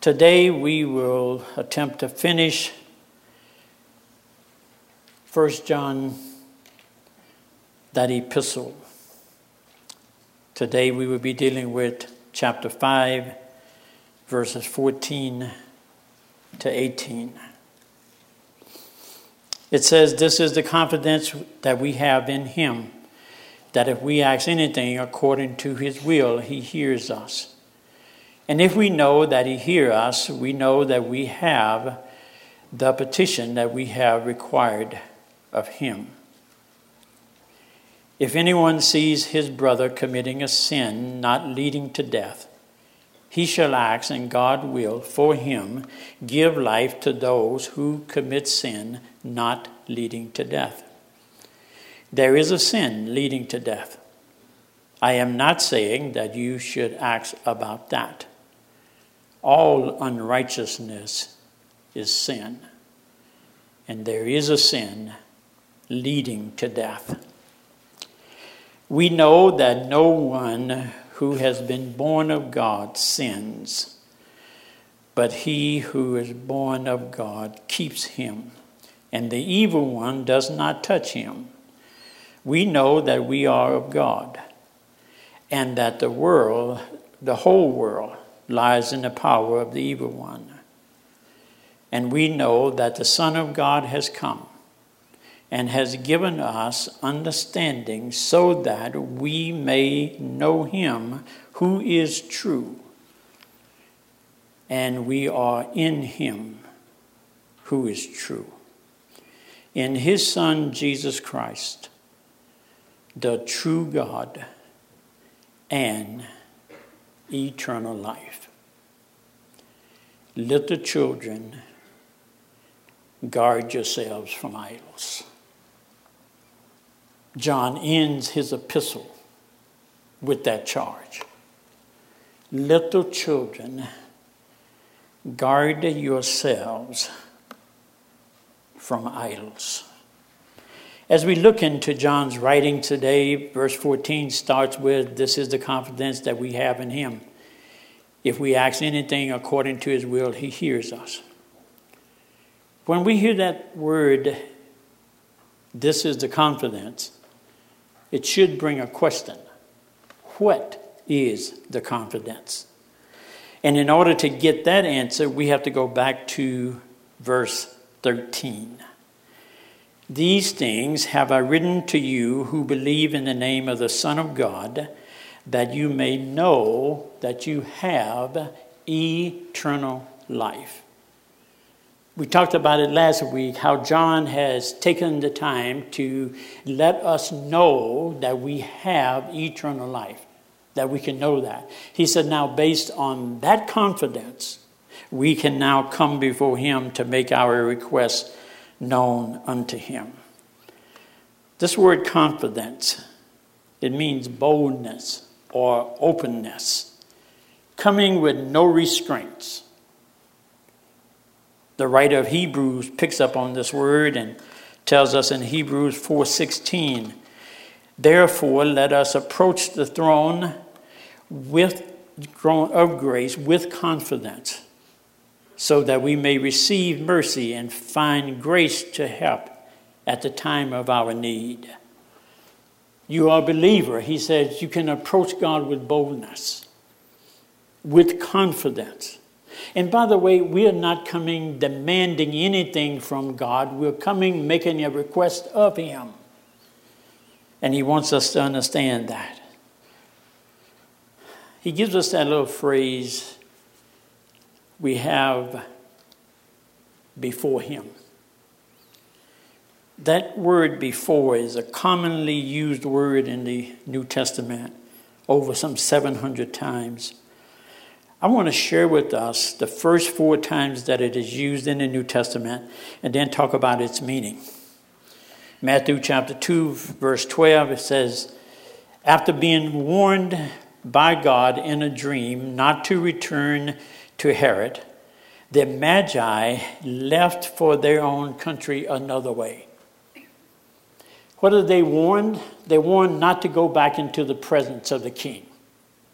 Today we will attempt to finish 1 John, that epistle. Today we will be dealing with chapter 5, verses 14 to 18. It says, This is the confidence that we have in Him, that if we ask anything according to His will, He hears us. And if we know that He hears us, we know that we have the petition that we have required of Him. If anyone sees his brother committing a sin not leading to death, he shall ask, and God will, for him, give life to those who commit sin not leading to death. There is a sin leading to death. I am not saying that you should ask about that. All unrighteousness is sin, and there is a sin leading to death. We know that no one who has been born of God sins, but he who is born of God keeps him, and the evil one does not touch him. We know that we are of God, and that the world, the whole world, lies in the power of the evil one. And we know that the Son of God has come and has given us understanding so that we may know him who is true. And we are in him who is true. In his Son, Jesus Christ, the true God and eternal life. Little children, guard yourselves from idols. John ends his epistle with that charge. Little children, guard yourselves from idols. As we look into John's writing today, verse 14 starts with This is the confidence that we have in him. If we ask anything according to his will, he hears us. When we hear that word, this is the confidence, it should bring a question What is the confidence? And in order to get that answer, we have to go back to verse 13. These things have I written to you who believe in the name of the Son of God, that you may know that you have eternal life. We talked about it last week how John has taken the time to let us know that we have eternal life, that we can know that. He said, now, based on that confidence, we can now come before Him to make our requests known unto Him. This word confidence, it means boldness or openness, coming with no restraints the writer of Hebrews picks up on this word and tells us in Hebrews 4:16, "Therefore let us approach the throne with throne of grace with confidence, so that we may receive mercy and find grace to help at the time of our need." You are a believer, he says, you can approach God with boldness, with confidence. And by the way, we are not coming demanding anything from God. We're coming making a request of Him. And He wants us to understand that. He gives us that little phrase we have before Him. That word before is a commonly used word in the New Testament over some 700 times. I want to share with us the first four times that it is used in the New Testament and then talk about its meaning. Matthew chapter 2, verse 12, it says, After being warned by God in a dream not to return to Herod, the Magi left for their own country another way. What are they warned? They warned not to go back into the presence of the king.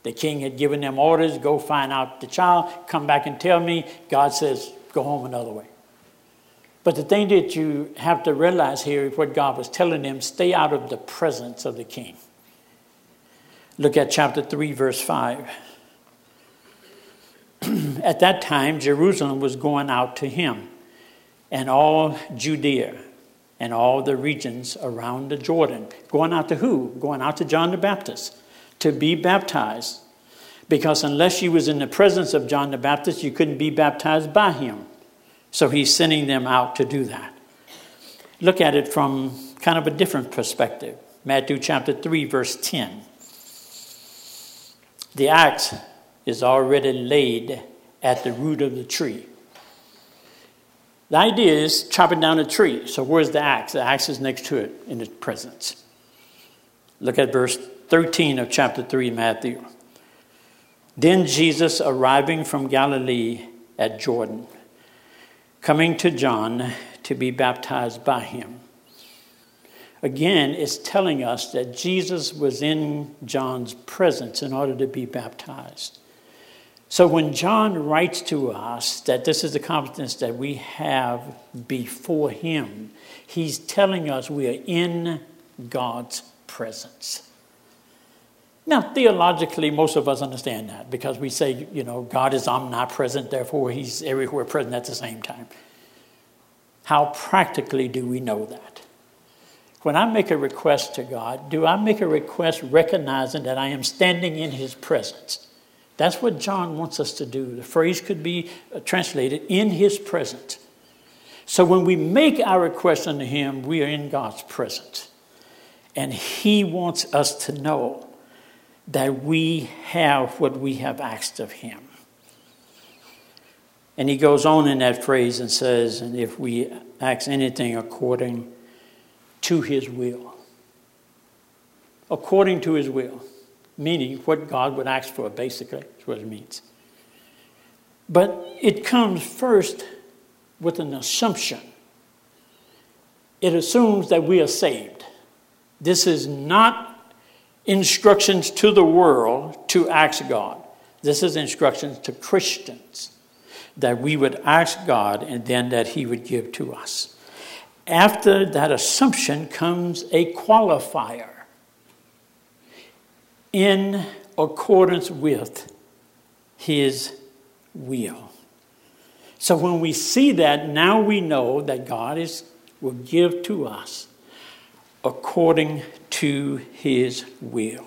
The king had given them orders go find out the child, come back and tell me. God says, go home another way. But the thing that you have to realize here is what God was telling them stay out of the presence of the king. Look at chapter 3, verse 5. at that time, Jerusalem was going out to him, and all Judea and all the regions around the Jordan. Going out to who? Going out to John the Baptist to be baptized. Because unless you was in the presence of John the Baptist, you couldn't be baptized by him. So he's sending them out to do that. Look at it from kind of a different perspective. Matthew chapter 3, verse 10. The axe is already laid at the root of the tree. The idea is chopping down a tree. So where's the axe? The axe is next to it in its presence. Look at verse 13 of chapter 3, Matthew. Then Jesus, arriving from Galilee at Jordan, coming to John to be baptized by him. Again, it's telling us that Jesus was in John's presence in order to be baptized. So when John writes to us that this is the confidence that we have before him, he's telling us we are in God's presence. Now, theologically, most of us understand that because we say, you know, God is omnipresent, therefore he's everywhere present at the same time. How practically do we know that? When I make a request to God, do I make a request recognizing that I am standing in his presence? That's what John wants us to do. The phrase could be translated in his presence. So when we make our request unto him, we are in God's presence. And he wants us to know that we have what we have asked of him. And he goes on in that phrase and says, and if we ask anything according to his will. According to his will, meaning what God would ask for, basically, is what it means. But it comes first with an assumption. It assumes that we are saved. This is not instructions to the world to ask God. This is instructions to Christians that we would ask God and then that He would give to us. After that assumption comes a qualifier in accordance with His will. So when we see that, now we know that God is, will give to us according to his will.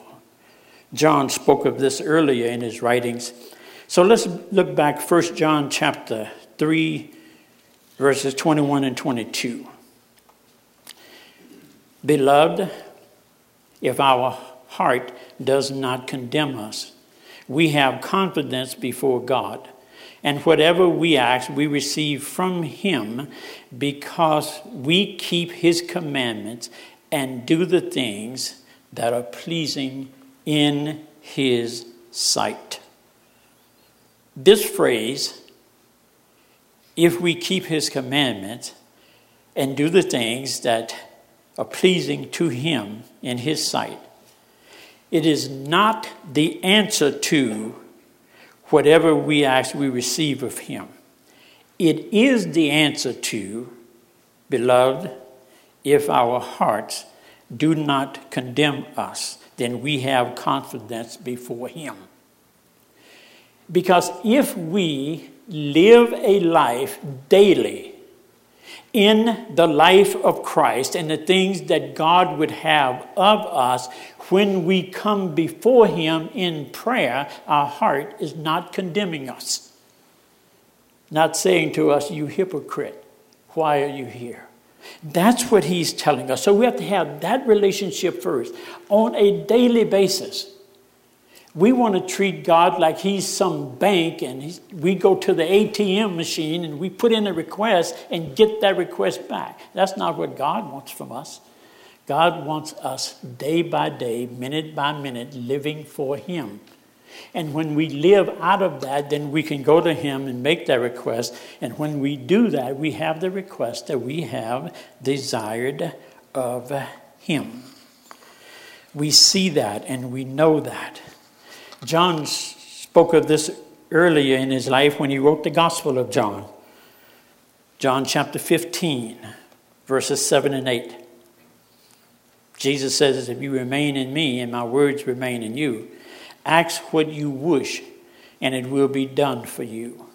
John spoke of this earlier in his writings. So let's look back 1 John chapter 3 verses 21 and 22. Beloved, if our heart does not condemn us, we have confidence before God. And whatever we ask, we receive from Him because we keep His commandments and do the things that are pleasing in his sight. This phrase, if we keep his commandments and do the things that are pleasing to him in his sight, it is not the answer to whatever we ask we receive of him. It is the answer to, beloved, if our hearts do not condemn us, then we have confidence before Him. Because if we live a life daily in the life of Christ and the things that God would have of us, when we come before Him in prayer, our heart is not condemning us. Not saying to us, You hypocrite, why are you here? That's what he's telling us. So we have to have that relationship first on a daily basis. We want to treat God like he's some bank and we go to the ATM machine and we put in a request and get that request back. That's not what God wants from us. God wants us day by day, minute by minute, living for him. And when we live out of that, then we can go to Him and make that request. And when we do that, we have the request that we have desired of Him. We see that and we know that. John spoke of this earlier in his life when he wrote the Gospel of John. John chapter 15, verses 7 and 8. Jesus says, If you remain in me and my words remain in you, ask what you wish, and it will be done for you.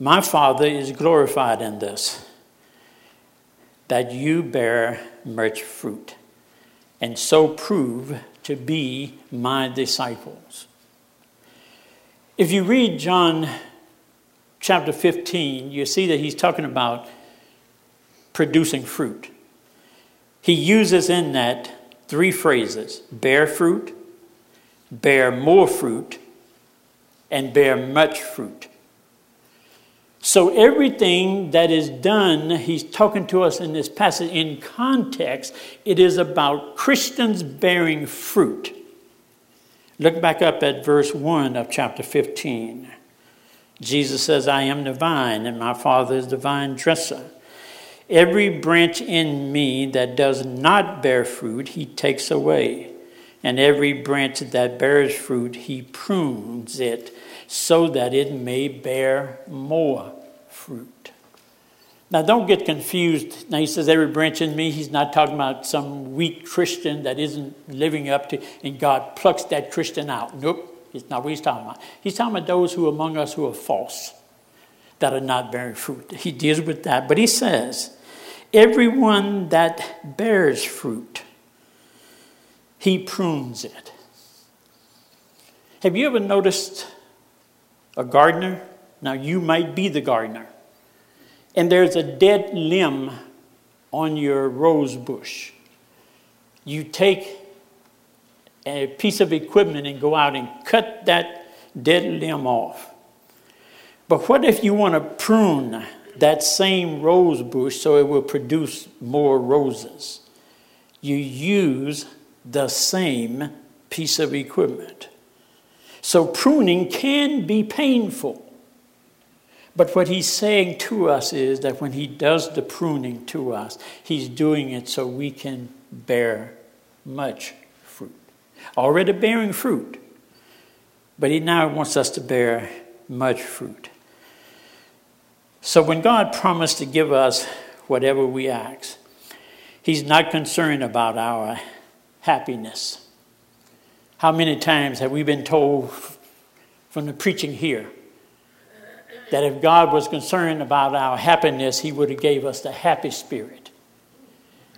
My Father is glorified in this, that you bear much fruit, and so prove to be my disciples. If you read John chapter 15, you see that he's talking about producing fruit. He uses in that three phrases bear fruit, bear more fruit, and bear much fruit. So, everything that is done, he's talking to us in this passage in context, it is about Christians bearing fruit. Look back up at verse 1 of chapter 15. Jesus says, I am the vine, and my Father is the vine dresser. Every branch in me that does not bear fruit, he takes away. And every branch that bears fruit, he prunes it so that it may bear more fruit. Now, don't get confused. Now, he says, every branch in me, he's not talking about some weak Christian that isn't living up to, and God plucks that Christian out. Nope, it's not what he's talking about. He's talking about those who among us who are false, that are not bearing fruit. He deals with that. But he says, everyone that bears fruit, he prunes it. Have you ever noticed a gardener? Now, you might be the gardener, and there's a dead limb on your rose bush. You take a piece of equipment and go out and cut that dead limb off. But what if you want to prune that same rose bush so it will produce more roses? You use the same piece of equipment. So pruning can be painful. But what he's saying to us is that when he does the pruning to us, he's doing it so we can bear much fruit. Already bearing fruit, but he now wants us to bear much fruit. So when God promised to give us whatever we ask, he's not concerned about our happiness. How many times have we been told from the preaching here that if God was concerned about our happiness, He would have gave us the happy spirit.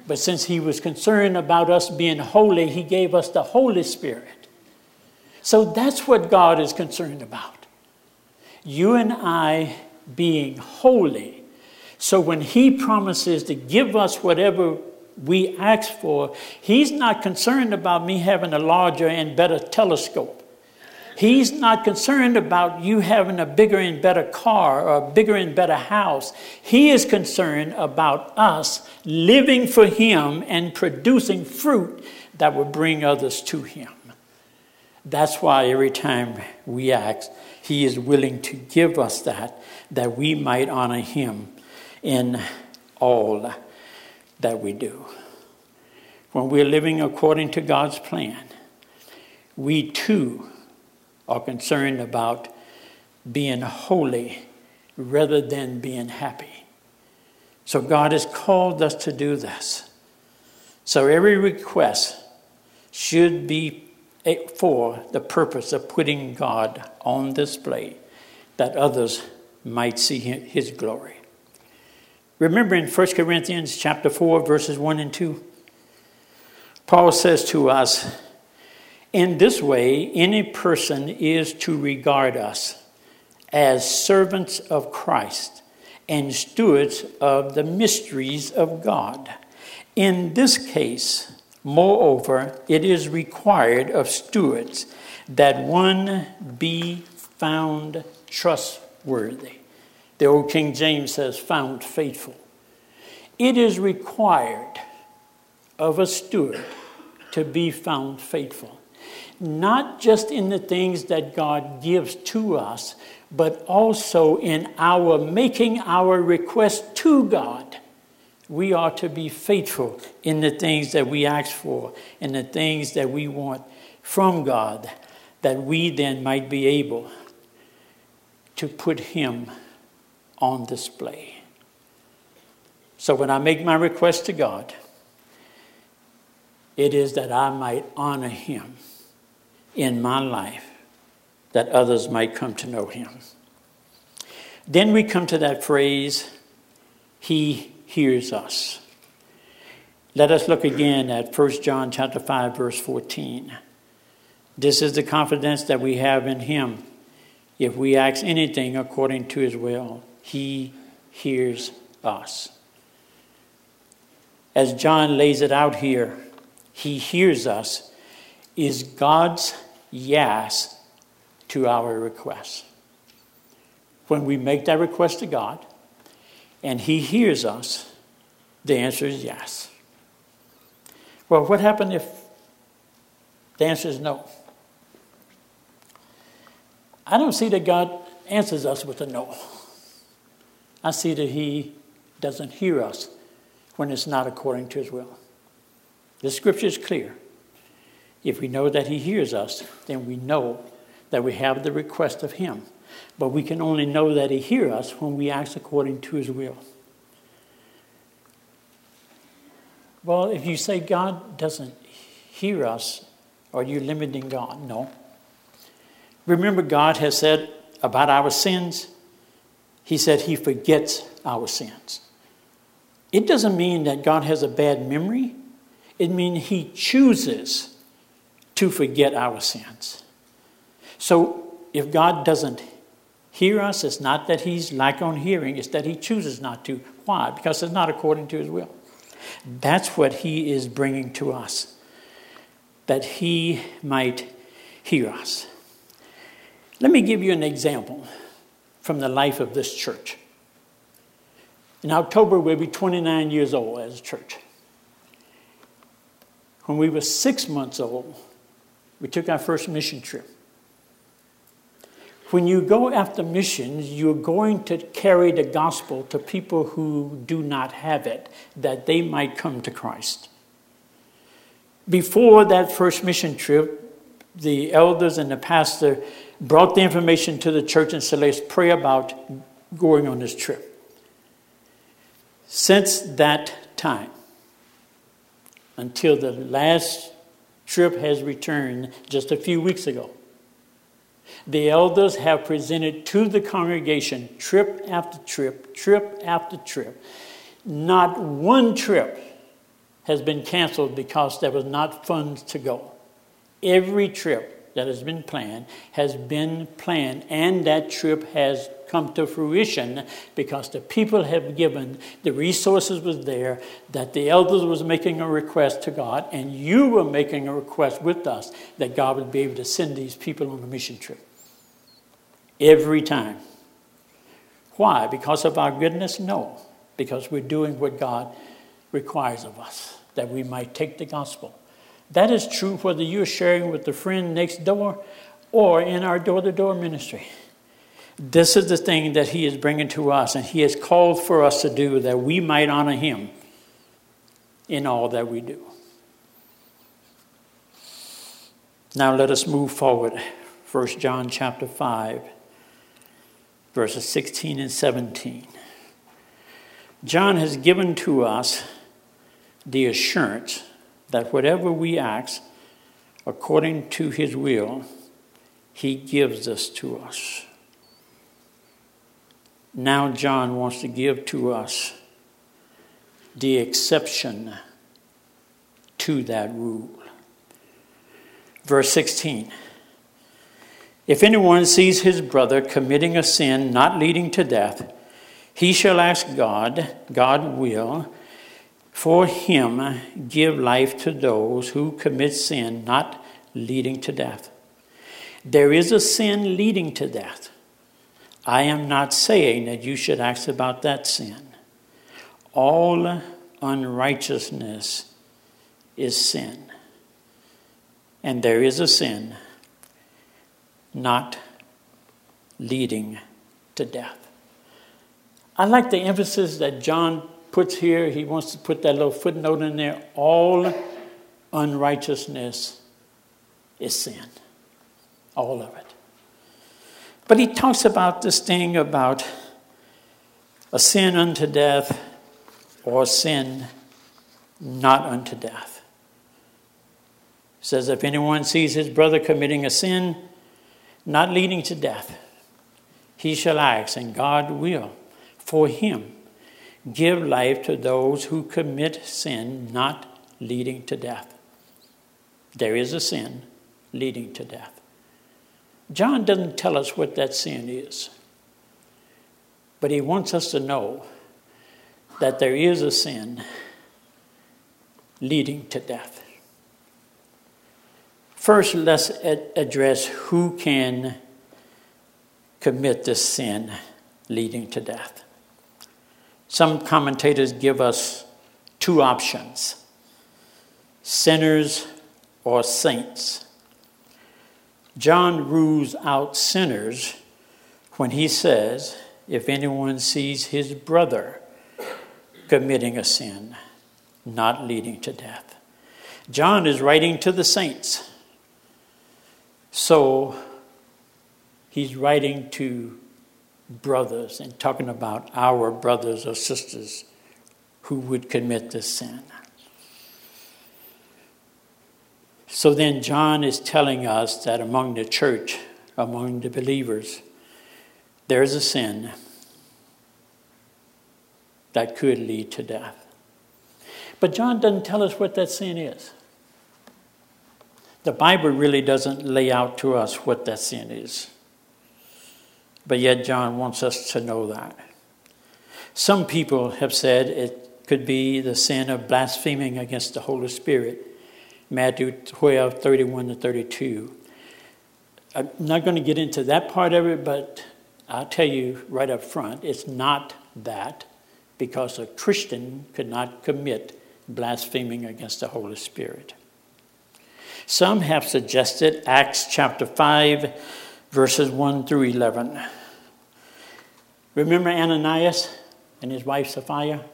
But since He was concerned about us being holy, He gave us the Holy Spirit. So that's what God is concerned about. You and I being holy. So when He promises to give us whatever we ask for, he's not concerned about me having a larger and better telescope. He's not concerned about you having a bigger and better car or a bigger and better house. He is concerned about us living for Him and producing fruit that will bring others to Him. That's why every time we ask, He is willing to give us that, that we might honor Him in all that we do. When we're living according to God's plan, we too are concerned about being holy rather than being happy. So God has called us to do this. So every request should be for the purpose of putting God on display that others might see his glory. Remember in 1 Corinthians chapter 4 verses 1 and 2 Paul says to us in this way any person is to regard us as servants of Christ and stewards of the mysteries of God. In this case, moreover, it is required of stewards that one be found trustworthy. The old King James says, found faithful. It is required of a steward to be found faithful, not just in the things that God gives to us, but also in our making our request to God. We are to be faithful in the things that we ask for and the things that we want from God that we then might be able to put him on display. So when I make my request to God, it is that I might honor him in my life, that others might come to know him. Then we come to that phrase, He hears us. Let us look again at 1 John chapter 5 verse 14. This is the confidence that we have in him. If we ask anything according to his will, he hears us. As John lays it out here, he hears us is God's yes to our request. When we make that request to God and he hears us, the answer is yes. Well, what happened if the answer is no? I don't see that God answers us with a no. I see that He doesn't hear us when it's not according to His will. The scripture is clear. If we know that He hears us, then we know that we have the request of Him. But we can only know that He hears us when we act according to His will. Well, if you say God doesn't hear us, are you limiting God? No. Remember, God has said about our sins, He said He forgets our sins. It doesn't mean that God has a bad memory, it means He chooses to forget our sins. So if God doesn't hear us, it's not that He's lack on hearing, it's that He chooses not to. Why? Because it's not according to His will. That's what he is bringing to us, that he might hear us. Let me give you an example from the life of this church. In October, we'll be 29 years old as a church. When we were six months old, we took our first mission trip. When you go after missions, you're going to carry the gospel to people who do not have it, that they might come to Christ. Before that first mission trip, the elders and the pastor brought the information to the church and said, Let's pray about going on this trip. Since that time, until the last trip has returned just a few weeks ago, the elders have presented to the congregation trip after trip, trip after trip. Not one trip has been canceled because there was not funds to go. Every trip that has been planned has been planned, and that trip has come to fruition because the people have given, the resources was there, that the elders was making a request to God, and you were making a request with us that God would be able to send these people on a mission trip. Every time. Why? Because of our goodness? No. Because we're doing what God requires of us, that we might take the gospel. That is true whether you're sharing with the friend next door or in our door to door ministry. This is the thing that He is bringing to us, and He has called for us to do that we might honor Him in all that we do. Now let us move forward. 1 John chapter 5 verses 16 and 17. John has given to us the assurance that whatever we ask according to his will, he gives us to us. Now, John wants to give to us the exception to that rule. Verse 16. If anyone sees his brother committing a sin not leading to death, he shall ask God, God will, for him give life to those who commit sin not leading to death. There is a sin leading to death. I am not saying that you should ask about that sin. All unrighteousness is sin. And there is a sin not leading to death. I like the emphasis that John puts here. He wants to put that little footnote in there. All unrighteousness is sin. all of it. But he talks about this thing about a sin unto death or sin not unto death. He says, if anyone sees his brother committing a sin not leading to death, he shall ask, and God will, for him, give life to those who commit sin not leading to death. There is a sin leading to death. John doesn't tell us what that sin is, but he wants us to know that there is a sin leading to death. First, let's address who can commit this sin leading to death. Some commentators give us two options sinners or saints. John rules out sinners when he says, if anyone sees his brother committing a sin not leading to death. John is writing to the saints. So he's writing to brothers and talking about our brothers or sisters who would commit this sin. So then, John is telling us that among the church, among the believers, there is a sin that could lead to death. But John doesn't tell us what that sin is. The Bible really doesn't lay out to us what that sin is. But yet, John wants us to know that. Some people have said it could be the sin of blaspheming against the Holy Spirit. Matthew 12, 31 to 32. I'm not going to get into that part of it, but I'll tell you right up front it's not that because a Christian could not commit blaspheming against the Holy Spirit. Some have suggested Acts chapter 5 verses 1 through 11. Remember Ananias and his wife Sapphira?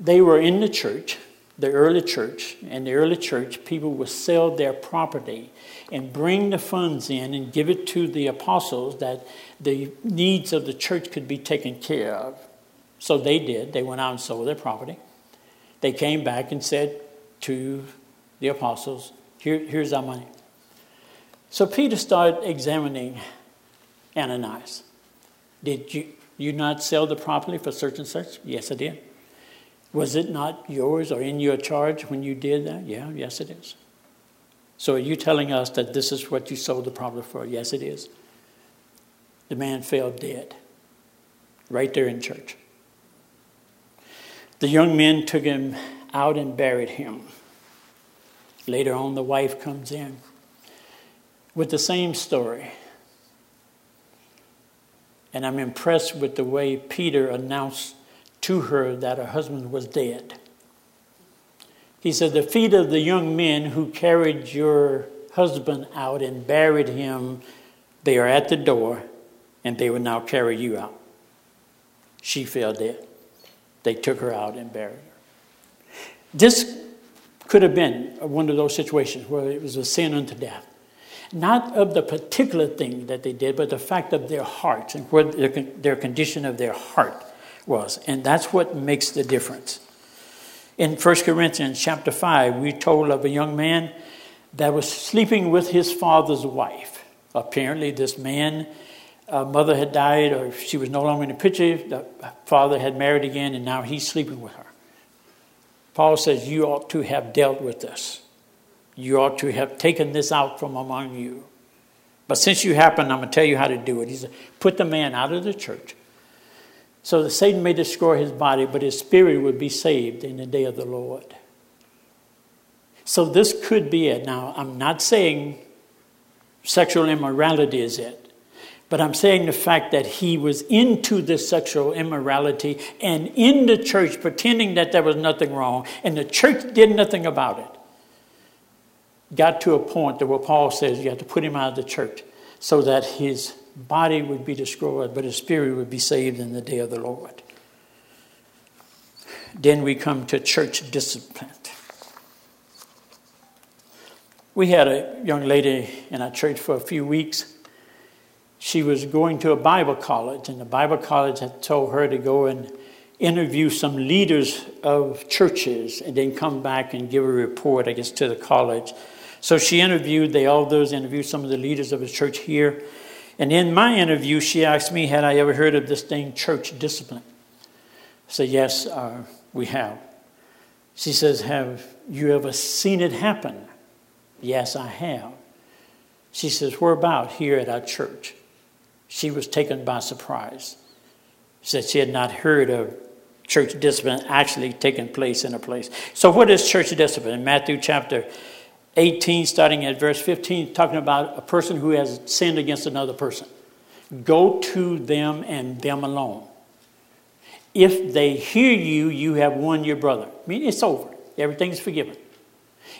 They were in the church, the early church, and the early church, people would sell their property and bring the funds in and give it to the apostles that the needs of the church could be taken care of. So they did. They went out and sold their property. They came back and said to the apostles, Here, Here's our money. So Peter started examining Ananias. Did you, you not sell the property for such and such? Yes, I did. Was it not yours or in your charge when you did that? Yeah, yes, it is. So are you telling us that this is what you sold the property for? Yes, it is. The man fell dead right there in church. The young men took him out and buried him. Later on, the wife comes in with the same story. And I'm impressed with the way Peter announced to her that her husband was dead. He said, The feet of the young men who carried your husband out and buried him, they are at the door, and they will now carry you out. She fell dead. They took her out and buried her. This could have been one of those situations where it was a sin unto death. Not of the particular thing that they did, but the fact of their hearts and what their, their condition of their heart was. And that's what makes the difference. In 1 Corinthians chapter 5, we told of a young man that was sleeping with his father's wife. Apparently, this man, uh, mother had died, or she was no longer in the picture. The father had married again, and now he's sleeping with her. Paul says, You ought to have dealt with this. You ought to have taken this out from among you. But since you happen, I'm going to tell you how to do it. He said, Put the man out of the church so that Satan may destroy his body, but his spirit would be saved in the day of the Lord. So this could be it. Now, I'm not saying sexual immorality is it. But I'm saying the fact that he was into this sexual immorality and in the church pretending that there was nothing wrong, and the church did nothing about it. Got to a point that where Paul says you have to put him out of the church so that his body would be destroyed, but his spirit would be saved in the day of the Lord. Then we come to church discipline. We had a young lady in our church for a few weeks. She was going to a Bible college, and the Bible college had told her to go and interview some leaders of churches and then come back and give a report, I guess, to the college. So she interviewed, they all those interviewed some of the leaders of the church here. And in my interview, she asked me, Had I ever heard of this thing, church discipline? I said, Yes, uh, we have. She says, Have you ever seen it happen? Yes, I have. She says, Where about? Here at our church. She was taken by surprise. She said she had not heard of church discipline actually taking place in a place. So, what is church discipline? In Matthew chapter 18, starting at verse 15, talking about a person who has sinned against another person. Go to them and them alone. If they hear you, you have won your brother. I mean, it's over. Everything's forgiven.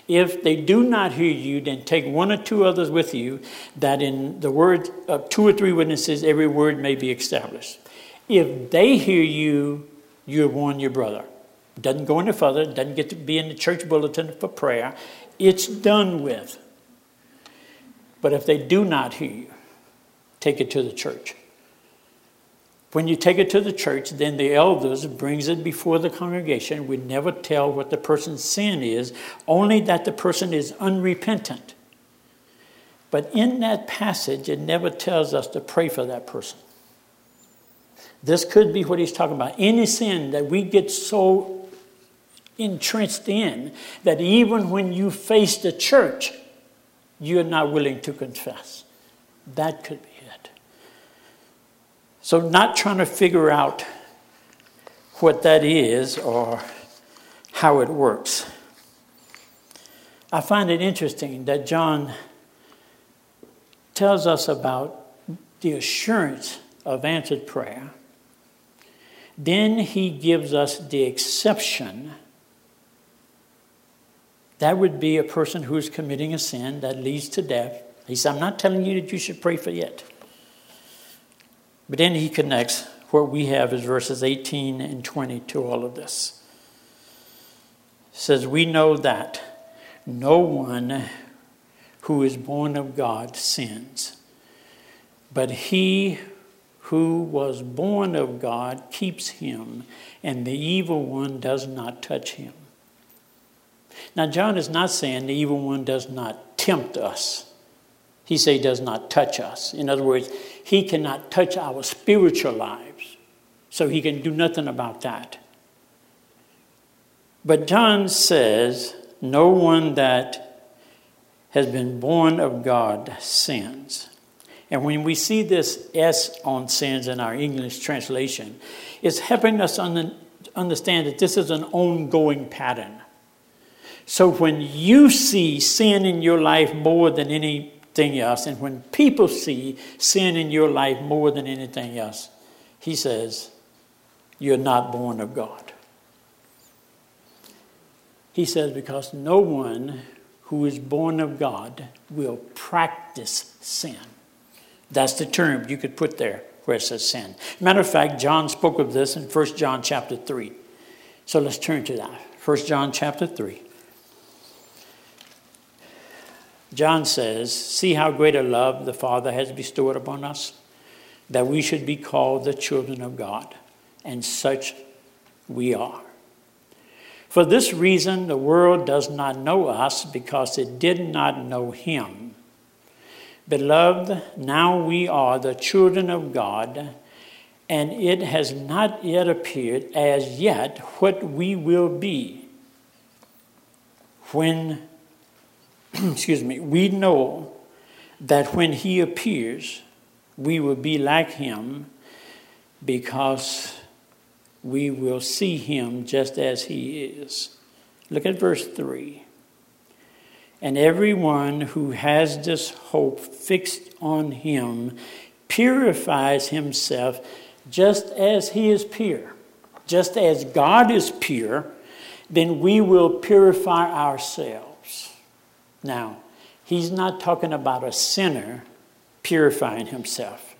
If they do not hear you, then take one or two others with you, that in the word of two or three witnesses, every word may be established. If they hear you, you have won your brother. Doesn't go any further, doesn't get to be in the church bulletin for prayer. It's done with. But if they do not hear you, take it to the church. When you take it to the church, then the elders brings it before the congregation. We never tell what the person's sin is, only that the person is unrepentant. But in that passage, it never tells us to pray for that person. This could be what he's talking about. Any sin that we get so entrenched in that even when you face the church, you're not willing to confess. That could be it. So, not trying to figure out what that is or how it works. I find it interesting that John tells us about the assurance of answered prayer. Then he gives us the exception that would be a person who is committing a sin that leads to death. He said, I'm not telling you that you should pray for it. But then he connects what we have is verses 18 and 20 to all of this. He says, We know that no one who is born of God sins, but he who was born of God keeps him, and the evil one does not touch him. Now, John is not saying the evil one does not tempt us. He say does not touch us. In other words, he cannot touch our spiritual lives. So he can do nothing about that. But John says, no one that has been born of God sins. And when we see this S on sins in our English translation, it's helping us understand that this is an ongoing pattern. So when you see sin in your life more than anything else, and when people see sin in your life more than anything else, he says, You're not born of God. He says, Because no one who is born of God will practice sin. That's the term you could put there where it says sin. Matter of fact, John spoke of this in 1 John chapter 3. So let's turn to that. 1 John chapter 3. John says, See how great a love the Father has bestowed upon us, that we should be called the children of God, and such we are. For this reason, the world does not know us because it did not know Him. Beloved, now we are the children of God, and it has not yet appeared as yet what we will be when excuse me, we know that when he appears, we will be like him because we will see him just as he is. Look at verse 3. And everyone who has this hope fixed on him purifies himself just as he is pure. Just as God is pure, then we will purify ourselves. Now, he's not talking about a sinner purifying himself.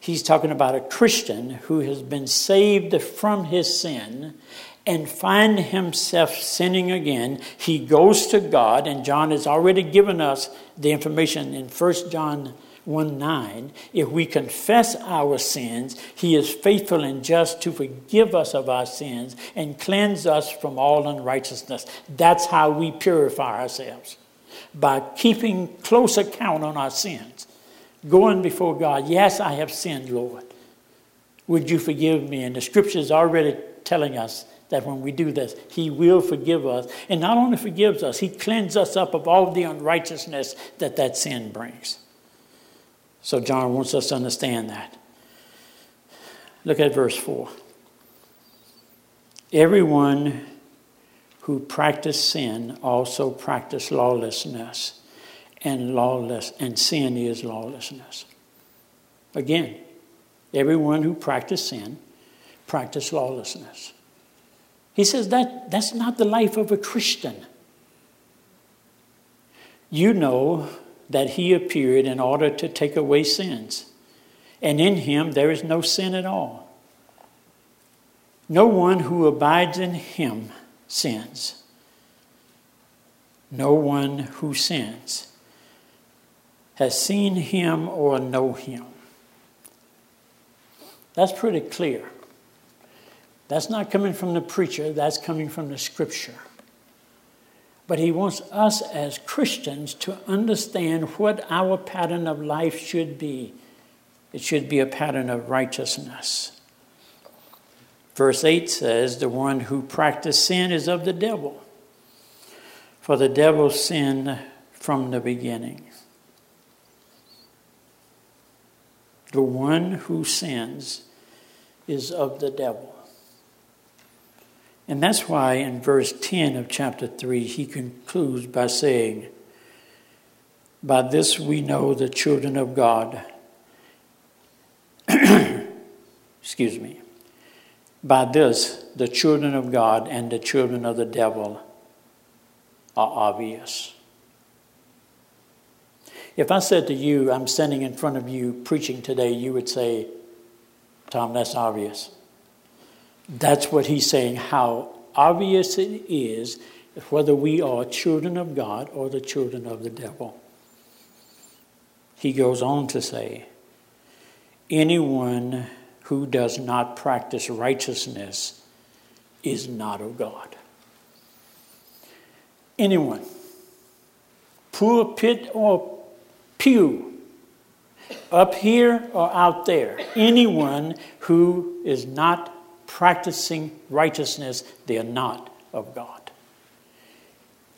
He's talking about a Christian who has been saved from his sin and find himself sinning again, he goes to God, and John has already given us the information in 1 John 1 9. If we confess our sins, he is faithful and just to forgive us of our sins and cleanse us from all unrighteousness. That's how we purify ourselves by keeping close account on our sins, going before God. Yes, I have sinned, Lord. Would you forgive me? And the scripture is already telling us that when we do this, He will forgive us. And not only forgives us, He cleanses us up of all the unrighteousness that that sin brings. So John wants us to understand that. Look at verse 4. Everyone who practice sin also practice lawlessness, and lawless and sin is lawlessness. Again, everyone who practice sin practice lawlessness. He says that that's not the life of a Christian. You know that he appeared in order to take away sins, and in him there is no sin at all. No one who abides in him sins. No one who sins has seen him or know him. That's pretty clear. That's not coming from the preacher, that's coming from the scripture. But he wants us as Christians to understand what our pattern of life should be. It should be a pattern of righteousness. Verse 8 says, The one who practices sin is of the devil, for the devil sinned from the beginning. The one who sins is of the devil. And that's why in verse 10 of chapter 3, he concludes by saying, By this we know the children of God. Excuse me. By this, the children of God and the children of the devil are obvious. If I said to you, I'm standing in front of you preaching today, you would say, Tom, that's obvious. That's what he's saying, how obvious it is whether we are children of God or the children of the devil. He goes on to say, anyone who does not practice righteousness is not of God. Anyone, pulpit or pew, up here or out there, anyone who is not practicing righteousness, they are not of God.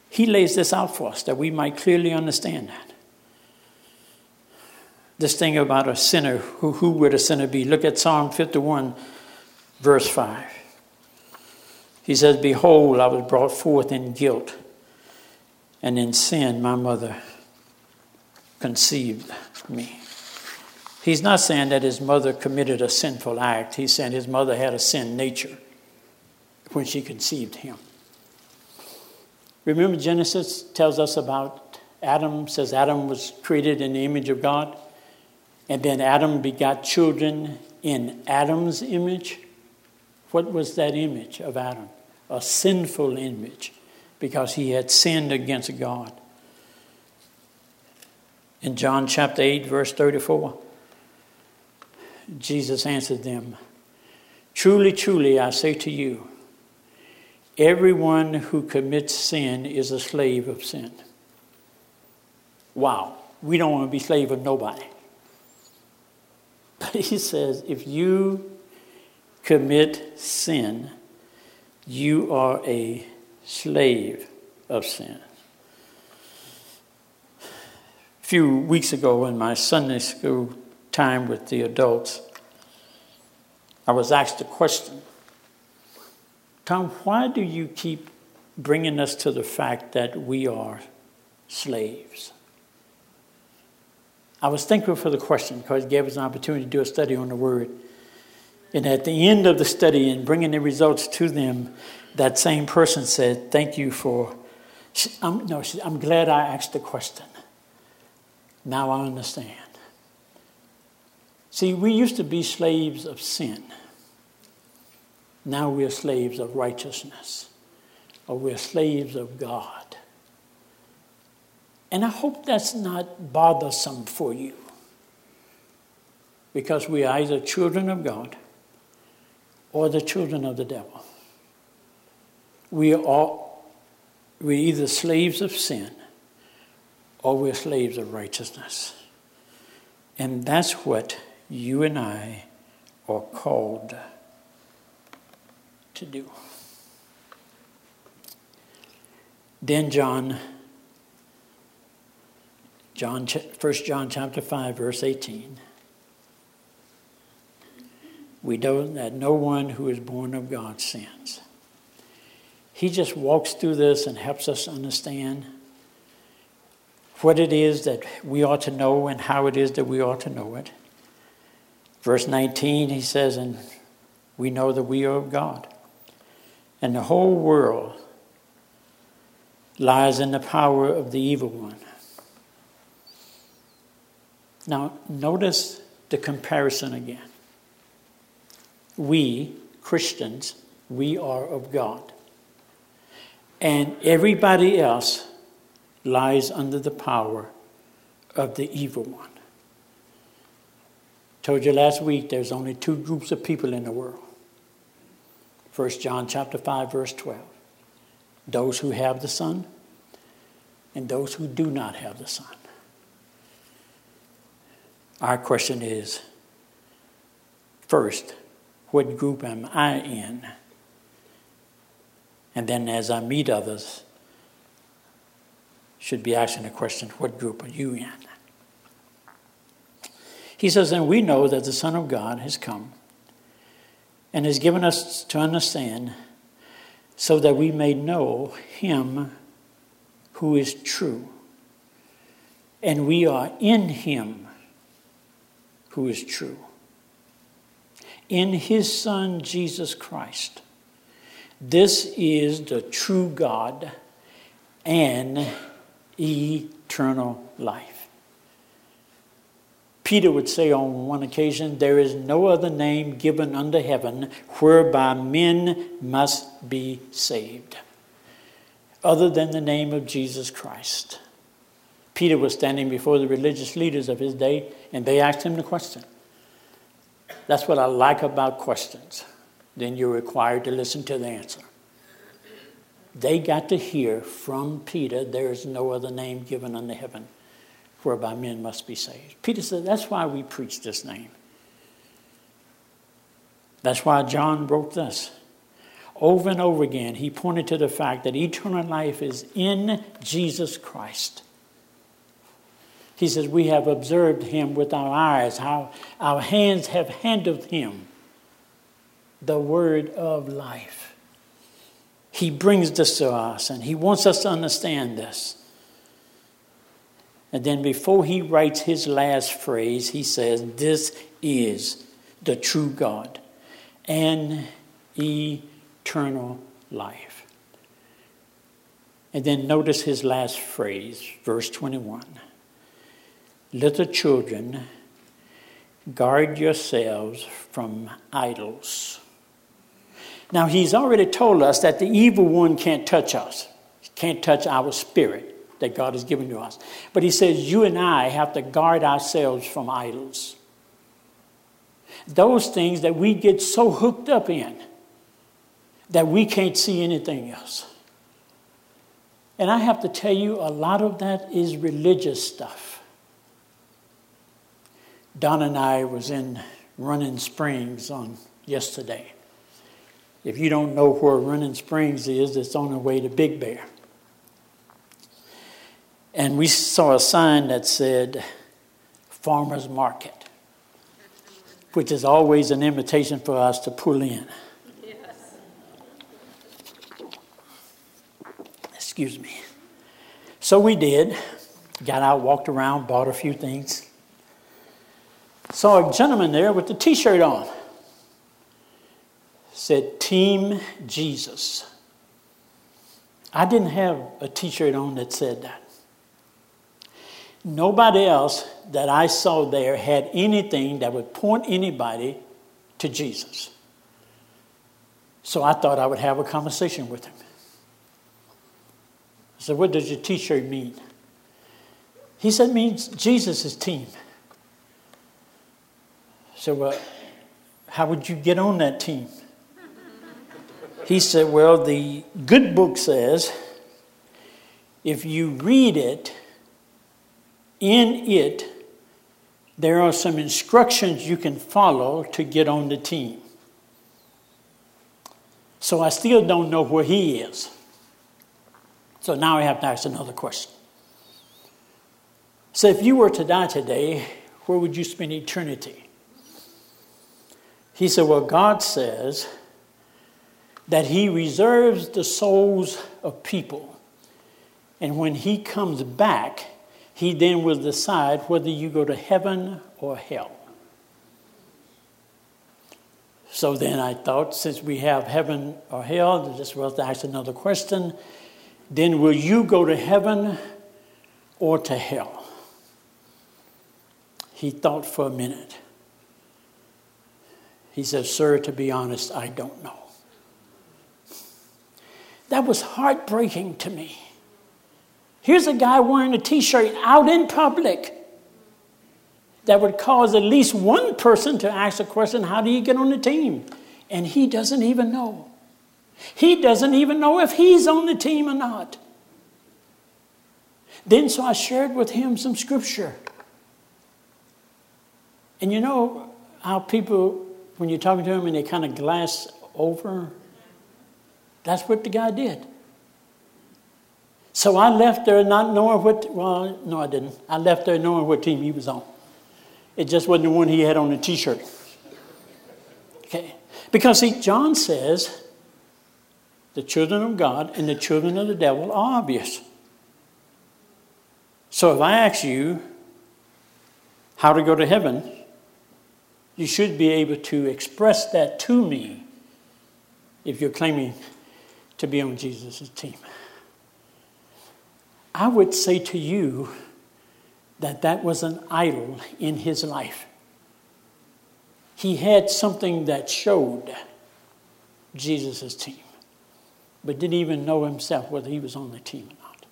He lays this out for us that we might clearly understand that. This thing about a sinner, who, who would a sinner be? Look at Psalm 51, verse 5. He says, Behold, I was brought forth in guilt, and in sin my mother conceived me. He's not saying that his mother committed a sinful act. He's saying his mother had a sin nature when she conceived him. Remember, Genesis tells us about Adam, says Adam was created in the image of God, and then Adam begot children in Adam's image. What was that image of Adam? A sinful image because he had sinned against God. In John chapter 8, verse 34, Jesus answered them, Truly, truly, I say to you, everyone who commits sin is a slave of sin. Wow, we don't want to be slave of nobody. But he says, if you commit sin, you are a slave of sin. A few weeks ago, in my Sunday school time with the adults, I was asked a question Tom, why do you keep bringing us to the fact that we are slaves? I was thankful for the question because it gave us an opportunity to do a study on the Word. And at the end of the study and bringing the results to them, that same person said, Thank you for. I'm, no, I'm glad I asked the question. Now I understand. See, we used to be slaves of sin. Now we're slaves of righteousness, or we're slaves of God. And I hope that's not bothersome for you, because we are either children of God or the children of the devil. We are all, we're either slaves of sin or we're slaves of righteousness. And that's what you and I are called to do. Then John, John, 1 John chapter 5, verse 18. We know that no one who is born of God sins. He just walks through this and helps us understand what it is that we ought to know and how it is that we ought to know it. Verse 19, he says, And we know that we are of God and the whole world lies in the power of the evil one. Now, notice the comparison again. We, Christians, we are of God. And everybody else lies under the power of the evil one. Told you last week there's only two groups of people in the world 1 John chapter 5 verse 12. Those who have the Son and those who do not have the Son. Our question is first, what group am I in? And then as I meet others, should be asking the question, what group are you in? He says, and we know that the Son of God has come and has given us to understand so that we may know him who is true. And we are in him who is true. In his Son, Jesus Christ. This is the true God and eternal life. Peter would say on one occasion, There is no other name given under heaven whereby men must be saved, other than the name of Jesus Christ. Peter was standing before the religious leaders of his day, and they asked him the question. That's what I like about questions. Then you're required to listen to the answer. They got to hear from Peter, There is no other name given under heaven whereby men must be saved. Peter said, That's why we preach this name. That's why John wrote this. Over and over again, he pointed to the fact that eternal life is in Jesus Christ. He says, We have observed him with our eyes, how our hands have handled him, the word of life. He brings this to us, and he wants us to understand this. And then before he writes his last phrase, he says, This is the true God and eternal life. And then notice his last phrase, verse 21. Little children, guard yourselves from idols. Now, he's already told us that the evil one can't touch us, can't touch our spirit that God has given to us. But he says you and I have to guard ourselves from idols. Those things that we get so hooked up in that we can't see anything else. And I have to tell you, a lot of that is religious stuff. Don and I was in Running Springs on yesterday. If you don't know where Running Springs is, it's on the way to Big Bear. And we saw a sign that said Farmer's Market, which is always an invitation for us to pull in. Yes. Excuse me. So we did. Got out, walked around, bought a few things. Saw a gentleman there with the t shirt on. Said Team Jesus. I didn't have a t shirt on that said that. Nobody else that I saw there had anything that would point anybody to Jesus. So I thought I would have a conversation with him. I said, What does your t shirt mean? He said, means Jesus' team. So, well, how would you get on that team? He said, Well, the good book says if you read it, in it, there are some instructions you can follow to get on the team. So I still don't know where he is. So now I have to ask another question. So if you were to die today, where would you spend eternity? He said, Well, God says that He reserves the souls of people. And when He comes back, He then will decide whether you go to heaven or hell. So then I thought, since we have heaven or hell, this was to ask another question. Then will you go to heaven or to hell? He thought for a minute. He said, Sir, to be honest, I don't know. That was heartbreaking to me. Here's a guy wearing a t shirt out in public that would cause at least one person to ask the question, How do you get on the team? And he doesn't even know. He doesn't even know if he's on the team or not. Then, so I shared with him some scripture. And you know how people, when you're talking to them and they kind of glass over? That's what the guy did. So I left there not knowing what, well, no, I didn't. I left there knowing what team he was on. It just wasn't the one he had on the t shirt. Okay. Because, see, John says the children of God and the children of the devil are obvious. So if I ask you how to go to heaven, you should be able to express that to me if you're claiming to be on Jesus' team. I would say to you that that was an idol in his life. He had something that showed Jesus' team but didn't even know himself whether he was on the team or not.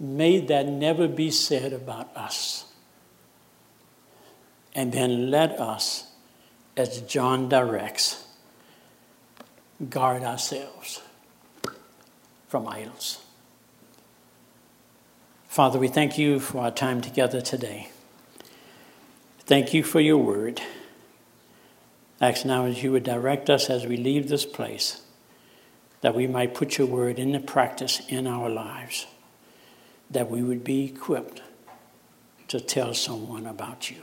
May that never be said about us. And then let us, as John directs, guard ourselves from idols. Father, we thank you for our time together today. Thank you for your word. Ask now as you would direct us as we leave this place, that we might put your word into practice in our lives, that we would be equipped to tell someone about you.